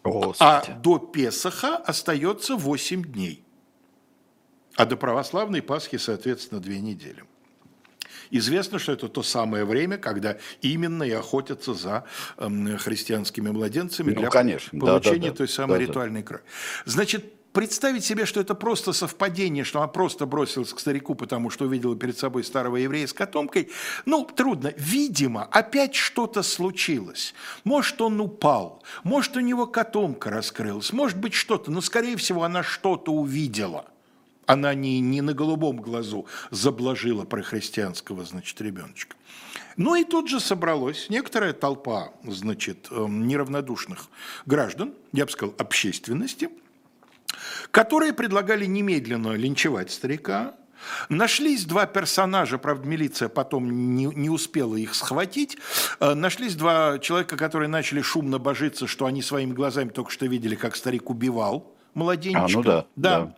Господи. а до Песаха остается 8 дней. А до православной Пасхи, соответственно, две недели. Известно, что это то самое время, когда именно и охотятся за эм, христианскими младенцами Ну, для конечно. Да, получения да, да. той самой Да, да. ритуальной крови. Значит, представить себе, что это просто совпадение, что она просто бросилась к старику, потому что увидела перед собой старого еврея с котомкой, ну, трудно. Видимо, опять что-то случилось. Может, он упал, может, у него котомка раскрылась, может быть, что-то, но, скорее всего, она что-то увидела. Она не, не на голубом глазу заблажила про христианского, значит, ребеночка. Ну и тут же собралась некоторая толпа, значит, эм, неравнодушных граждан, я бы сказал, общественности, которые предлагали немедленно линчевать старика. Нашлись два персонажа, правда, милиция потом не, не успела их схватить. Э, Нашлись два человека, которые начали шумно божиться, что они своими глазами только что видели, как старик убивал младенчика. А, ну да, да.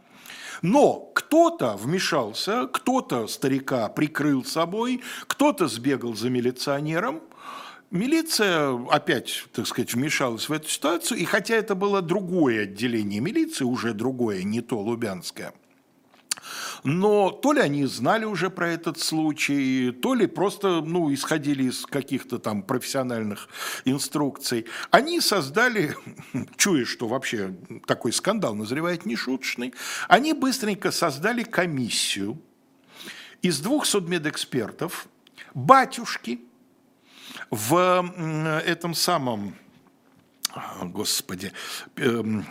Но кто-то вмешался, кто-то старика прикрыл собой, кто-то сбегал за милиционером. Милиция опять, так сказать, вмешалась в эту ситуацию, и хотя это было другое отделение милиции, уже другое, не то Лубянское, но то ли они знали уже про этот случай, то ли просто ну, исходили из каких-то там профессиональных инструкций. Они создали, *laughs* чуя, что вообще такой скандал назревает нешуточный, они быстренько создали комиссию из двух судмедэкспертов, батюшки, в этом самом а, Господи, эм,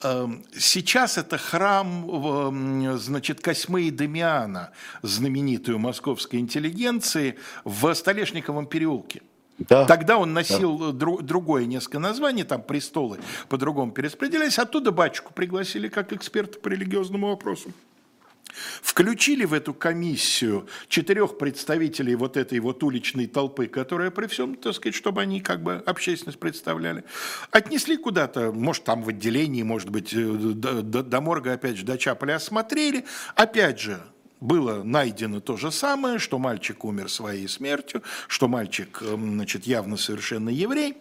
эм, сейчас это храм, значит, Косьмы и Демиана, знаменитую московской интеллигенции, в Столешниковом переулке. Да. Тогда он носил дру- другое несколько названий, там престолы по-другому перераспределялись. Оттуда батюшку пригласили как эксперта по религиозному вопросу. Включили в эту комиссию четырех представителей вот этой вот уличной толпы, которая при всем, так сказать, чтобы они как бы общественность представляли. Отнесли куда-то, может, там в отделении, может быть, э, до, до- до морга, опять же, дочапали, осмотрели. Опять же, было найдено то же самое, что мальчик умер своей смертью, что мальчик, э, значит, явно совершенно еврей.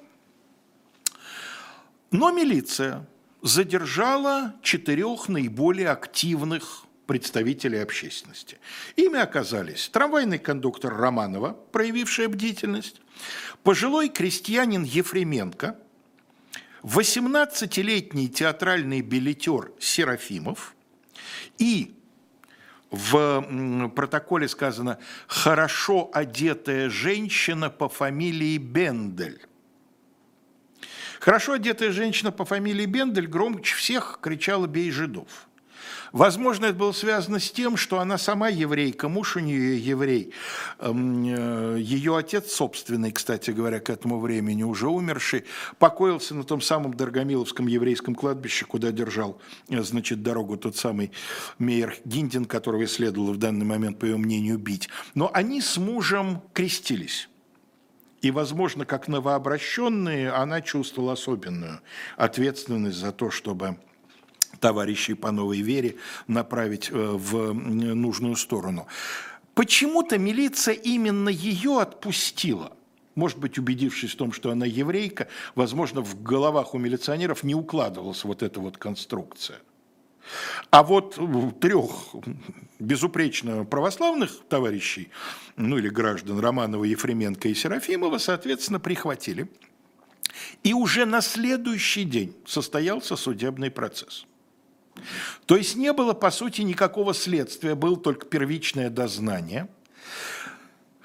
Но милиция задержала четырех наиболее активных представителей общественности. Ими оказались трамвайный кондуктор Романова, проявившая бдительность, пожилой крестьянин Ефременко, 18-летний театральный билетер Серафимов и в протоколе сказано «хорошо одетая женщина по фамилии Бендель». Хорошо одетая женщина по фамилии Бендель громче всех кричала «бей жидов». Возможно, это было связано с тем, что она сама еврейка, муж у нее еврей. Эм, э, Ее отец собственный, кстати говоря, к этому времени уже умерший, покоился на том самом Дорогомиловском еврейском кладбище, куда держал, э, значит, дорогу тот самый Мейер Гиндин, которого следовало в данный момент, по ее мнению, бить. Но они с мужем крестились. И, возможно, как новообращенные, она чувствовала особенную ответственность за то, чтобы товарищей по новой вере направить э, в нужную сторону. Почему-то милиция именно ее отпустила. Может быть, убедившись в том, что она еврейка, возможно, в головах у милиционеров не укладывалась вот эта вот конструкция. А вот трех безупречно православных товарищей, ну или граждан Романова, Ефременко и Серафимова, соответственно, прихватили. И уже на следующий день состоялся судебный процесс. То есть не было, по сути, никакого следствия, было только первичное дознание.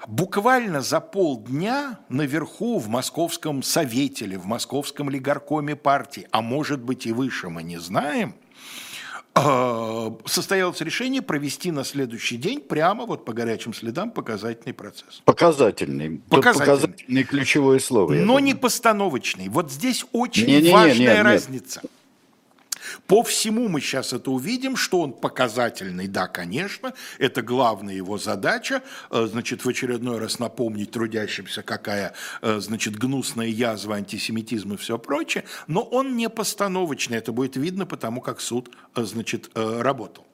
Буквально за полдня наверху в Московском совете или в Московском лигаркоме партии, а может быть и выше, мы не знаем, э, состоялось решение провести на следующий день прямо вот по горячим следам показательный процесс. Показательный. Показательный. показательное ключевое слово. Но не постановочный. Вот здесь очень Не-не-не, важная нет, нет. разница. По всему мы сейчас это увидим, что он показательный, да, конечно, это главная его задача, э, значит, в очередной раз напомнить трудящимся, какая, э, значит, гнусная язва, антисемитизм и все прочее, но он не постановочный, это будет видно потому, как суд, э, значит, работал.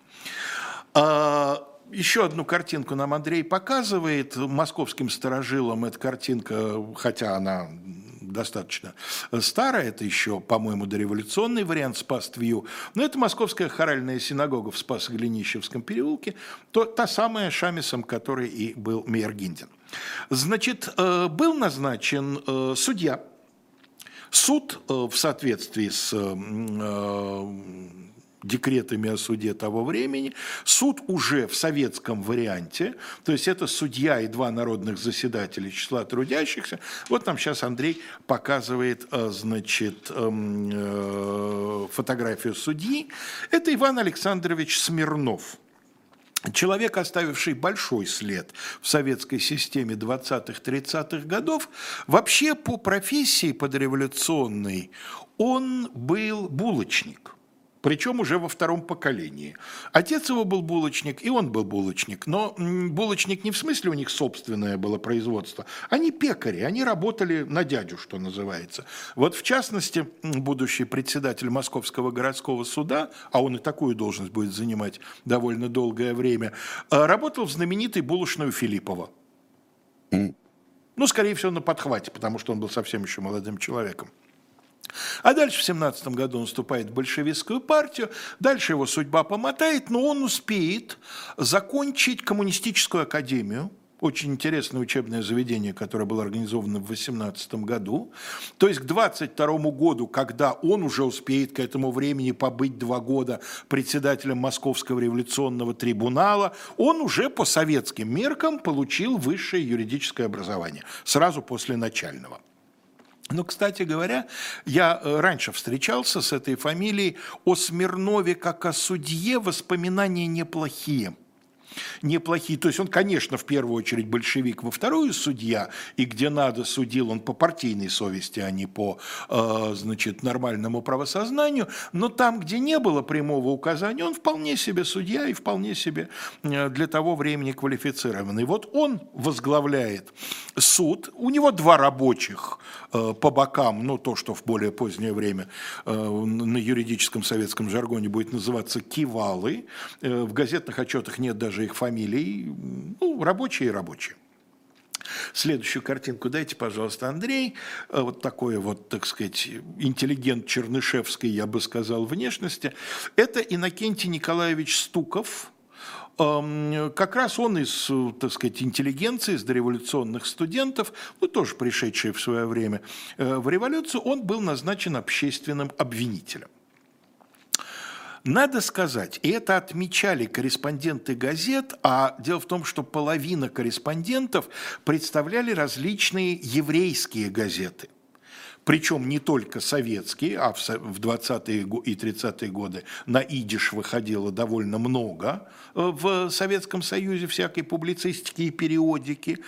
А, Еще одну картинку нам Андрей показывает. Московским сторожилам эта картинка, хотя она достаточно старая, это еще, по-моему, дореволюционный вариант Спас-Твью, но это Московская хоральная синагога в Спасо-Глинищевском переулке, то, та самая Шамисом, который и был Мейер Гиндин. Значит, э, был назначен э, судья, суд э, в соответствии с декретами о суде того времени. Суд уже в советском варианте, то есть это судья и два народных заседателя числа трудящихся. Вот нам сейчас Андрей показывает, э, значит, эм, э, фотографию судьи. Это Иван Александрович Смирнов. Человек, оставивший большой след в советской системе 20-30-х годов, вообще по профессии подреволюционной он был булочник причем уже во втором поколении. Отец его был булочник, и он был булочник, но булочник не в смысле у них собственное было производство, они пекари, они работали на дядю, что называется. Вот в частности, будущий председатель Московского городского суда, а он и такую должность будет занимать довольно долгое время, э, работал в знаменитой булочную Филиппова. Ну, скорее всего, на подхвате, потому что он был совсем еще молодым человеком. А дальше в 17 году он вступает в большевистскую партию, дальше его судьба помотает, но он успеет закончить коммунистическую академию, очень интересное учебное заведение, которое было организовано в 18 году. То есть к 22 году, когда он уже успеет к этому времени побыть два года председателем Московского революционного трибунала, он уже по советским меркам получил высшее юридическое образование, сразу после начального. Ну, кстати говоря, я э, раньше встречался с этой фамилией. О Смирнове как о судье воспоминания неплохие неплохие. То есть он, конечно, в первую очередь большевик, во вторую судья, и где надо судил он по партийной совести, а не по, э, значит, нормальному правосознанию, но там, где не было прямого указания, он вполне себе судья и вполне себе э, для того времени квалифицированный. Вот он возглавляет суд, у него два рабочих по бокам, ну, то, что в более позднее время на юридическом советском жаргоне будет называться кивалы, в газетных отчетах нет даже их фамилий, ну, рабочие и рабочие. Следующую картинку дайте, пожалуйста, Андрей. Э, вот такой вот, так сказать, интеллигент чернышевской, я бы сказал, внешности. Это Иннокентий Николаевич Стуков, как раз он из, так сказать, интеллигенции, из дореволюционных студентов, ну, тоже пришедший в свое время э, в революцию, он был назначен общественным обвинителем. Надо сказать, и это отмечали корреспонденты газет, а дело в том, что половина корреспондентов представляли различные еврейские газеты причем не только советские, а в 20-е и 30-е годы на идиш выходило довольно много э, в Советском Союзе всякой публицистики и периодики,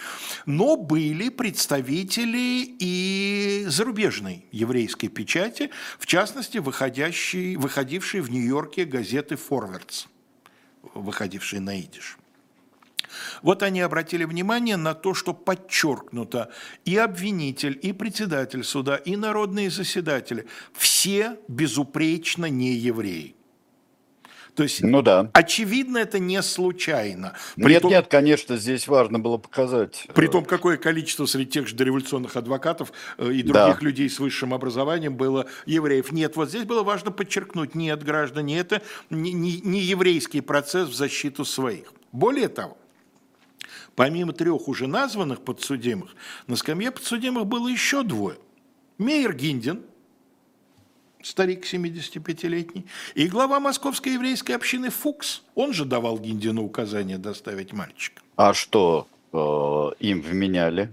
но были представители и зарубежной еврейской печати, в частности, выходящие, выходившие в Нью-Йорке газеты «Форвардс», выходившие на идиш. Вот они обратили внимание на то, что подчеркнуто и обвинитель, и председатель суда, и народные заседатели все безупречно не евреи. То есть, ну да. очевидно, это не случайно. При нет, том, нет, конечно, здесь важно было показать. При том, какое количество среди тех же дореволюционных адвокатов э, и других да. людей с высшим образованием было евреев. Нет, вот здесь было важно подчеркнуть, нет, граждане, это не, не, не еврейский процесс в защиту своих. Более того, Помимо трех уже названных подсудимых, на скамье подсудимых было еще двое. Мейер Гиндин, старик 75-летний, и глава московской еврейской общины Фукс. Он же давал Гиндину указание доставить мальчика. А что э, им вменяли?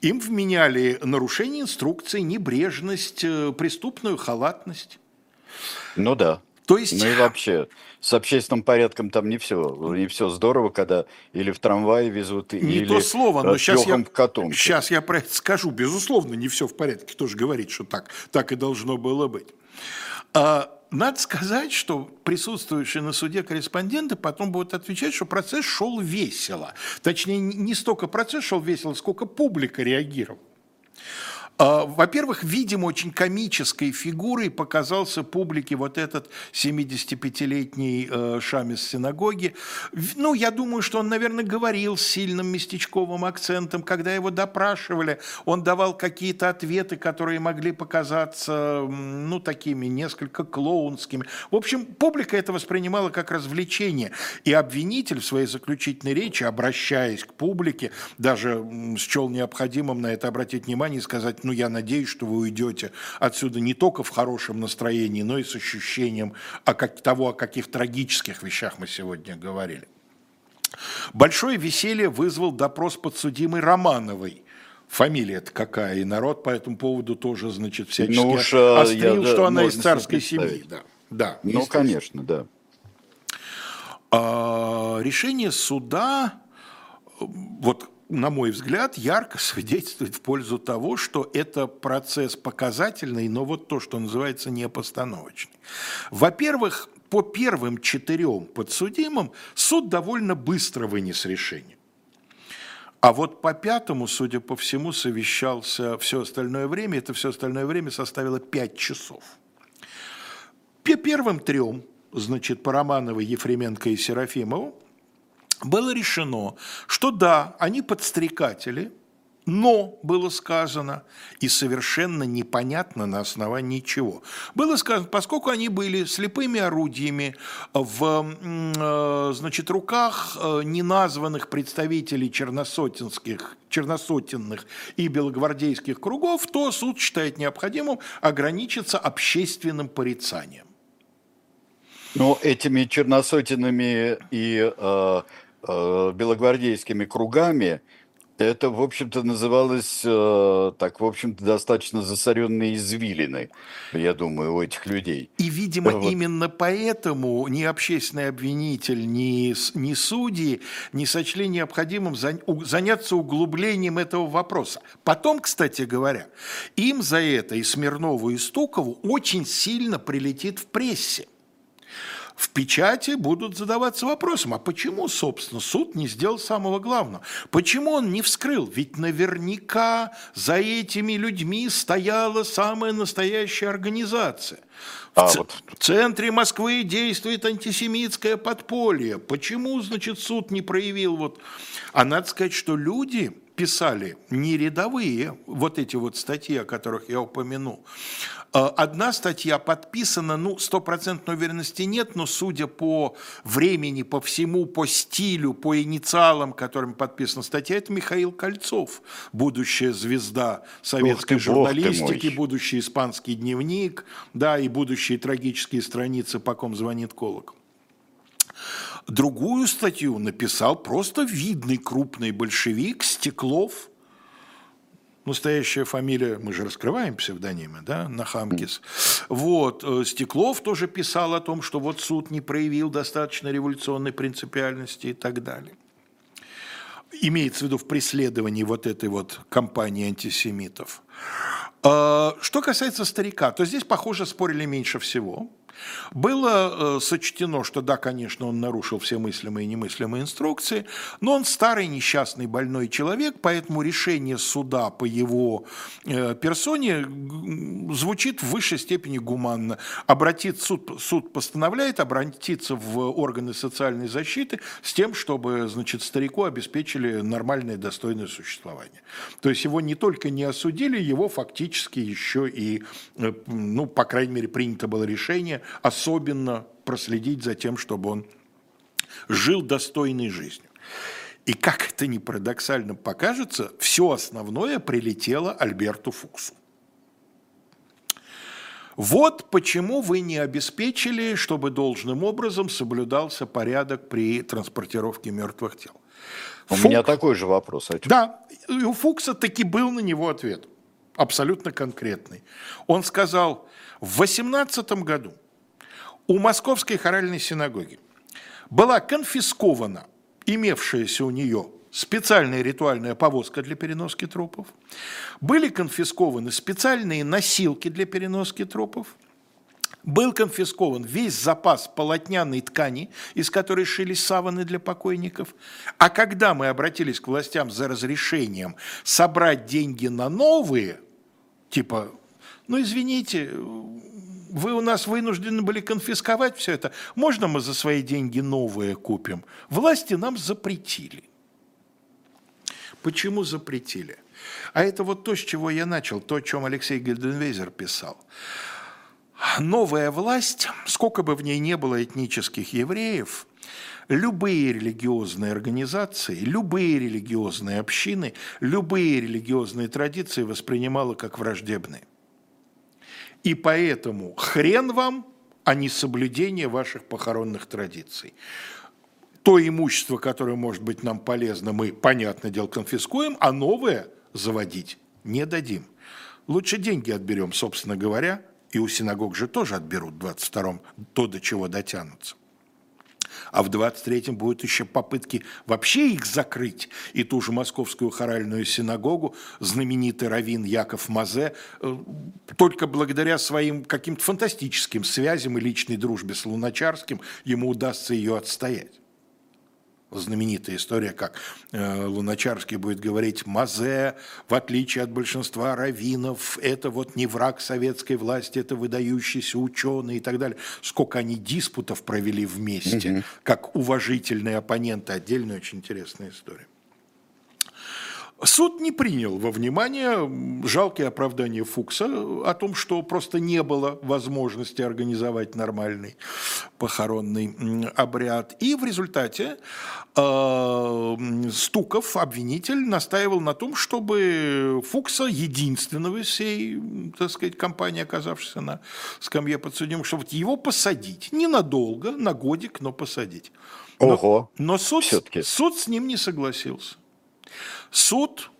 Им вменяли нарушение инструкции, небрежность, э, преступную халатность. Ну да. То есть... Ну и вообще, с общественным порядком там не все, не все здорово, когда или в трамвае везут, не или то слово, но сейчас я, в сейчас я про это скажу. Безусловно, не все в порядке. Тоже говорит, что так, так и должно было быть. А, надо сказать, что присутствующие на суде корреспонденты потом будут отвечать, что процесс шел весело. Точнее, не столько процесс шел весело, сколько публика реагировала. А, во-первых, видимо, очень комической фигурой показался публике вот этот 75-летний э, шам из синагоги. Ну, я думаю, что он, наверное, говорил с сильным местечковым акцентом. Когда его допрашивали, он давал какие-то ответы, которые могли показаться, ну, такими несколько клоунскими. В общем, публика это воспринимала как развлечение. И обвинитель в своей заключительной речи, обращаясь к публике, даже счел необходимым на это обратить внимание и сказать, ну, я надеюсь, что вы уйдете отсюда не только в хорошем настроении, но и с ощущением о как, того, о каких трагических вещах мы сегодня говорили. Большое веселье вызвал допрос подсудимой Романовой. Фамилия-то какая, и народ по этому поводу тоже, значит, всячески ну уж, э, острил, я, что да, она из царской семьи. Да, да, ну, конечно, да. А, решение суда, вот на мой взгляд, ярко свидетельствует в пользу того, что это процесс показательный, но вот то, что называется непостановочный. Во-первых, по первым четырем подсудимым суд довольно быстро вынес решение. А вот по пятому, судя по всему, совещался все остальное время. Это все остальное время составило пять часов. По первым трем, значит, по Романовой, Ефременко и Серафимову, было решено, что да, они подстрекатели, но было сказано, и совершенно непонятно на основании чего. Было сказано, поскольку они были слепыми орудиями в э, значит, руках э, неназванных представителей черносотенских, черносотенных и белогвардейских кругов, то суд считает необходимым ограничиться общественным порицанием. Но этими черносотенными и э, э, белогвардейскими кругами, это, в общем-то, называлось, э, так, в общем-то, достаточно засоренные извилины, я думаю, у этих людей. И, видимо, вот. именно поэтому ни общественный обвинитель, ни, ни судьи не сочли необходимым заняться углублением этого вопроса. Потом, кстати говоря, им за это и Смирнову, и Стукову очень сильно прилетит в прессе в печати будут задаваться вопросом, а почему, собственно, суд не сделал самого главного? Почему он не вскрыл? Ведь наверняка за этими людьми стояла самая настоящая организация. В, а, ц- вот. в центре Москвы действует антисемитское подполье. Почему, значит, суд не проявил вот... А надо сказать, что люди писали не рядовые, вот эти вот статьи, о которых я упомянул, одна статья подписана, ну, стопроцентной уверенности нет, но судя по времени, по всему, по стилю, по инициалам, которыми подписана статья, это Михаил Кольцов, будущая звезда советской ты, журналистики, будущий испанский дневник, да, и будущие трагические страницы «По ком звонит колокол». Другую статью написал просто видный крупный большевик Стеклов – настоящая фамилия, мы же раскрываем псевдонимы, да, Нахамкис. Вот, э, Стеклов тоже писал о том, что вот суд не проявил достаточно революционной принципиальности и так далее. Имеется в виду в преследовании вот этой вот кампании антисемитов. А, что касается старика, то здесь, похоже, спорили меньше всего – было э, сочтено, что да, конечно, он нарушил все мыслимые и немыслимые инструкции, но он старый несчастный больной человек, поэтому решение суда по его э, персоне звучит в высшей степени гуманно. Обратит, суд, суд постановляет обратиться в органы социальной защиты с тем, чтобы значит, старику обеспечили нормальное достойное существование. То есть его не только не осудили, его фактически еще и, э, ну, по крайней мере, принято было решение особенно проследить за тем, чтобы он жил достойной жизнью. И как это ни парадоксально покажется, все основное прилетело Альберту Фуксу. Вот почему вы не обеспечили, чтобы должным образом соблюдался порядок при транспортировке мертвых тел. У Фук... меня такой же вопрос. А да, и у Фукса таки был на него ответ, абсолютно конкретный. Он сказал, в 18 году у Московской хоральной синагоги была конфискована имевшаяся у нее специальная ритуальная повозка для переноски трупов, были конфискованы специальные носилки для переноски трупов, был конфискован весь запас полотняной ткани, из которой шились саваны для покойников. А когда мы обратились к властям за разрешением собрать деньги на новые Типа, ну извините, вы у нас вынуждены были конфисковать все это. Можно мы за свои деньги новые купим? Власти нам запретили. Почему запретили? А это вот то, с чего я начал, то, о чем Алексей Гельденвейзер писал. Новая власть, сколько бы в ней не было этнических евреев, любые религиозные организации, любые религиозные общины, любые религиозные традиции воспринимала как враждебные. И поэтому хрен вам, а не соблюдение ваших похоронных традиций. То имущество, которое может быть нам полезно, мы, понятное дело, конфискуем, а новое заводить не дадим. Лучше деньги отберем, собственно говоря, и у синагог же тоже отберут в 22-м то, до чего дотянутся. А в 23-м будут еще попытки вообще их закрыть. И ту же Московскую хоральную синагогу знаменитый раввин Яков Мазе э, только благодаря своим каким-то фантастическим связям и личной дружбе с Луначарским ему удастся ее отстоять знаменитая история, как э, Луначарский будет говорить, Мазе, в отличие от большинства раввинов, это вот не враг советской власти, это выдающийся ученый и так далее. Сколько они диспутов провели вместе, угу. как уважительные оппоненты. Отдельная очень интересная история. Суд не принял во внимание жалкие оправдания Фукса о том, что просто не было возможности организовать нормальный похоронный обряд. И в результате э, Стуков, обвинитель, настаивал на том, чтобы Фукса, единственного из всей, так сказать, компании, оказавшейся на скамье подсудимых, чтобы его посадить. Ненадолго, на годик, но посадить. Но, Ого, но суд, суд с ним не согласился. Суд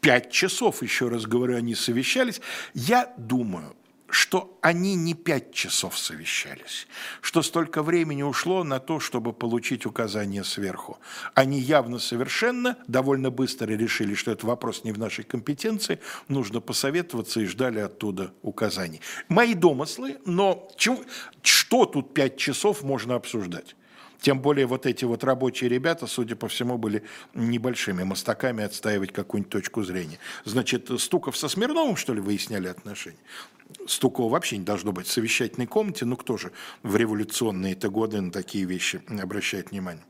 пять часов, еще раз говорю, они совещались. Я думаю, что они не пять часов совещались, что столько времени ушло на то, чтобы получить указания сверху. Они явно совершенно довольно быстро решили, что это вопрос не в нашей компетенции, нужно посоветоваться и ждали оттуда указаний. Мои домыслы, но что тут пять часов можно обсуждать? Тем более вот эти вот рабочие ребята, судя по всему, были небольшими мостаками отстаивать какую-нибудь точку зрения. Значит, Стуков со Смирновым, что ли, выясняли отношения? Стукова вообще не должно быть в совещательной комнате, ну кто же в революционные-то годы на такие вещи обращает внимание?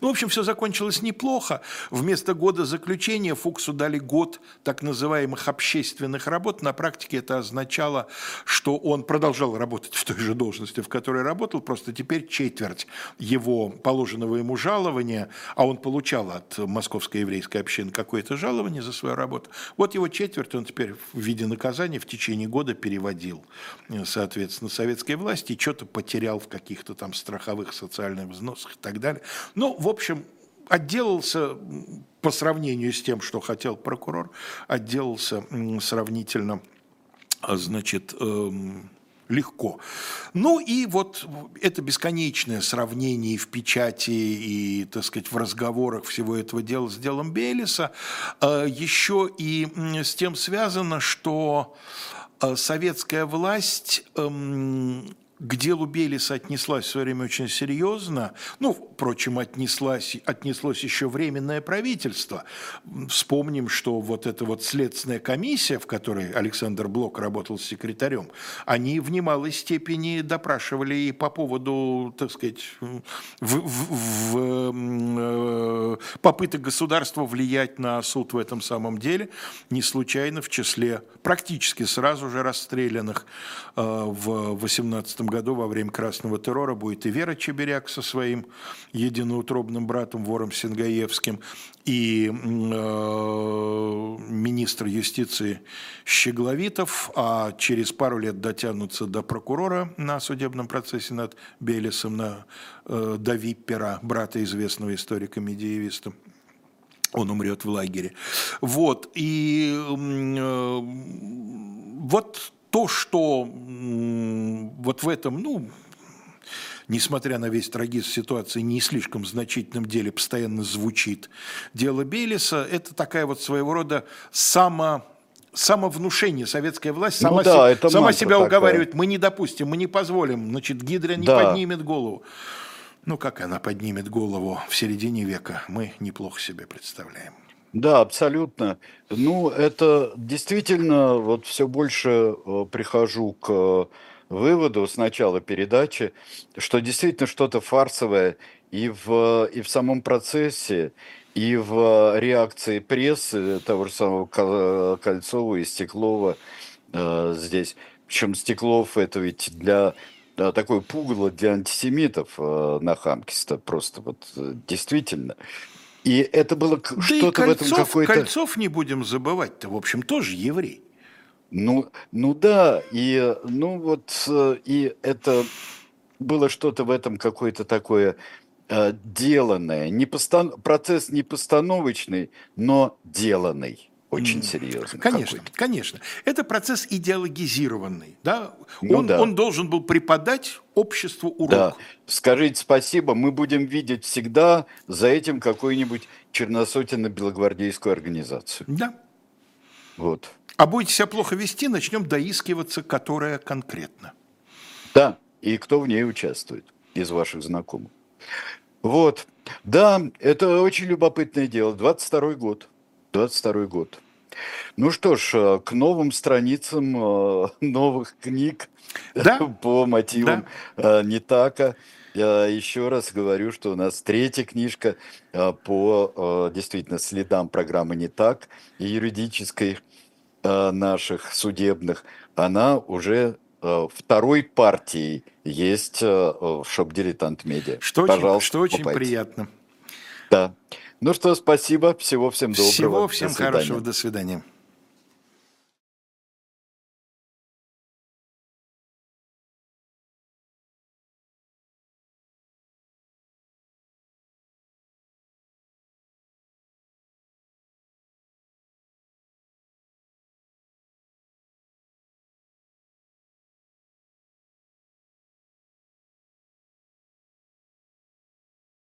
Ну, в общем, все закончилось неплохо. Вместо года заключения Фуксу дали год так называемых общественных работ. На практике это означало, что он продолжал работать в той же должности, в которой работал, просто теперь четверть его положенного ему жалования, а он получал от Московской еврейской общины какое-то жалование за свою работу. Вот его четверть он теперь в виде наказания в течение года переводил, соответственно, советской власти и что-то потерял в каких-то там страховых социальных взносах и так далее. Но в общем, отделался по сравнению с тем, что хотел прокурор, отделался сравнительно, а, значит, эм, легко. Ну и вот это бесконечное сравнение в печати и, так сказать, в разговорах всего этого дела с делом Белиса а, еще и с тем связано, что а, советская власть эм, к делу Белиса отнеслась в свое время очень серьезно. Ну, впрочем, отнеслась, отнеслось еще Временное правительство. Вспомним, что вот эта вот следственная комиссия, в которой Александр Блок работал секретарем, они в немалой степени допрашивали и по поводу, так сказать, в, в, в, э, попыток государства влиять на суд в этом самом деле. Не случайно в числе практически сразу же расстрелянных э, в 18 году во время красного террора будет и Вера Чеберяк со своим единоутробным братом Вором Сингаевским, и э, министр юстиции Щегловитов, а через пару лет дотянутся до прокурора на судебном процессе над Белесом, на э, до брата известного историка-медиевиста он умрет в лагере. Вот, и э, вот то, что вот в этом, ну, несмотря на весь трагизм ситуации, не слишком значительном деле постоянно звучит дело Белиса, это такая вот своего рода само самовнушение, советская власть сама, ну, да, се, сама себя такая. уговаривает, мы не допустим, мы не позволим, значит, Гидра не да. поднимет голову. Ну, как она поднимет голову в середине века, мы неплохо себе представляем. Да, абсолютно. Ну, это действительно, вот все больше э, прихожу к выводу с начала передачи, что действительно что-то фарсовое и в, и в самом процессе, и в реакции прессы того же самого Кол- Кольцова и Стеклова э, здесь. Причем Стеклов это ведь для да, такое пугало для антисемитов э, на Хамкиста просто вот э, действительно. И это было Да что-то в этом какое-то... Кольцов не будем забывать-то, в общем, тоже еврей. Ну, ну да, и ну вот э, и это было что-то в этом какое-то такое э, деланное, не постан- процесс не постановочный, но деланный, очень серьезно. Конечно, какой-то. конечно. Это процесс идеологизированный. Да? Ну он, да. он должен был преподать обществу урок. Да, скажите спасибо, мы будем видеть всегда за этим какую-нибудь черносотенно-белогвардейскую организацию. Да. Вот. А будете себя плохо вести, начнем доискиваться, которая конкретно. Да, и кто в ней участвует из ваших знакомых. Вот, да, это очень любопытное дело. 22 год, 22 год. Ну что ж, э, к новым страницам э, *laughs* новых книг Да. *laughs* по мотивам э, Нитака. Я еще раз говорю, что у нас третья книжка по действительно следам программы «Нитак» и юридической наших судебных. Она уже второй партией есть в шоп-дилетант медиа. Что очень, Пожалуйста, что очень покупайте. приятно. Да. Ну что, спасибо. Всего всем доброго. Всего До всем свидания. хорошего. До свидания.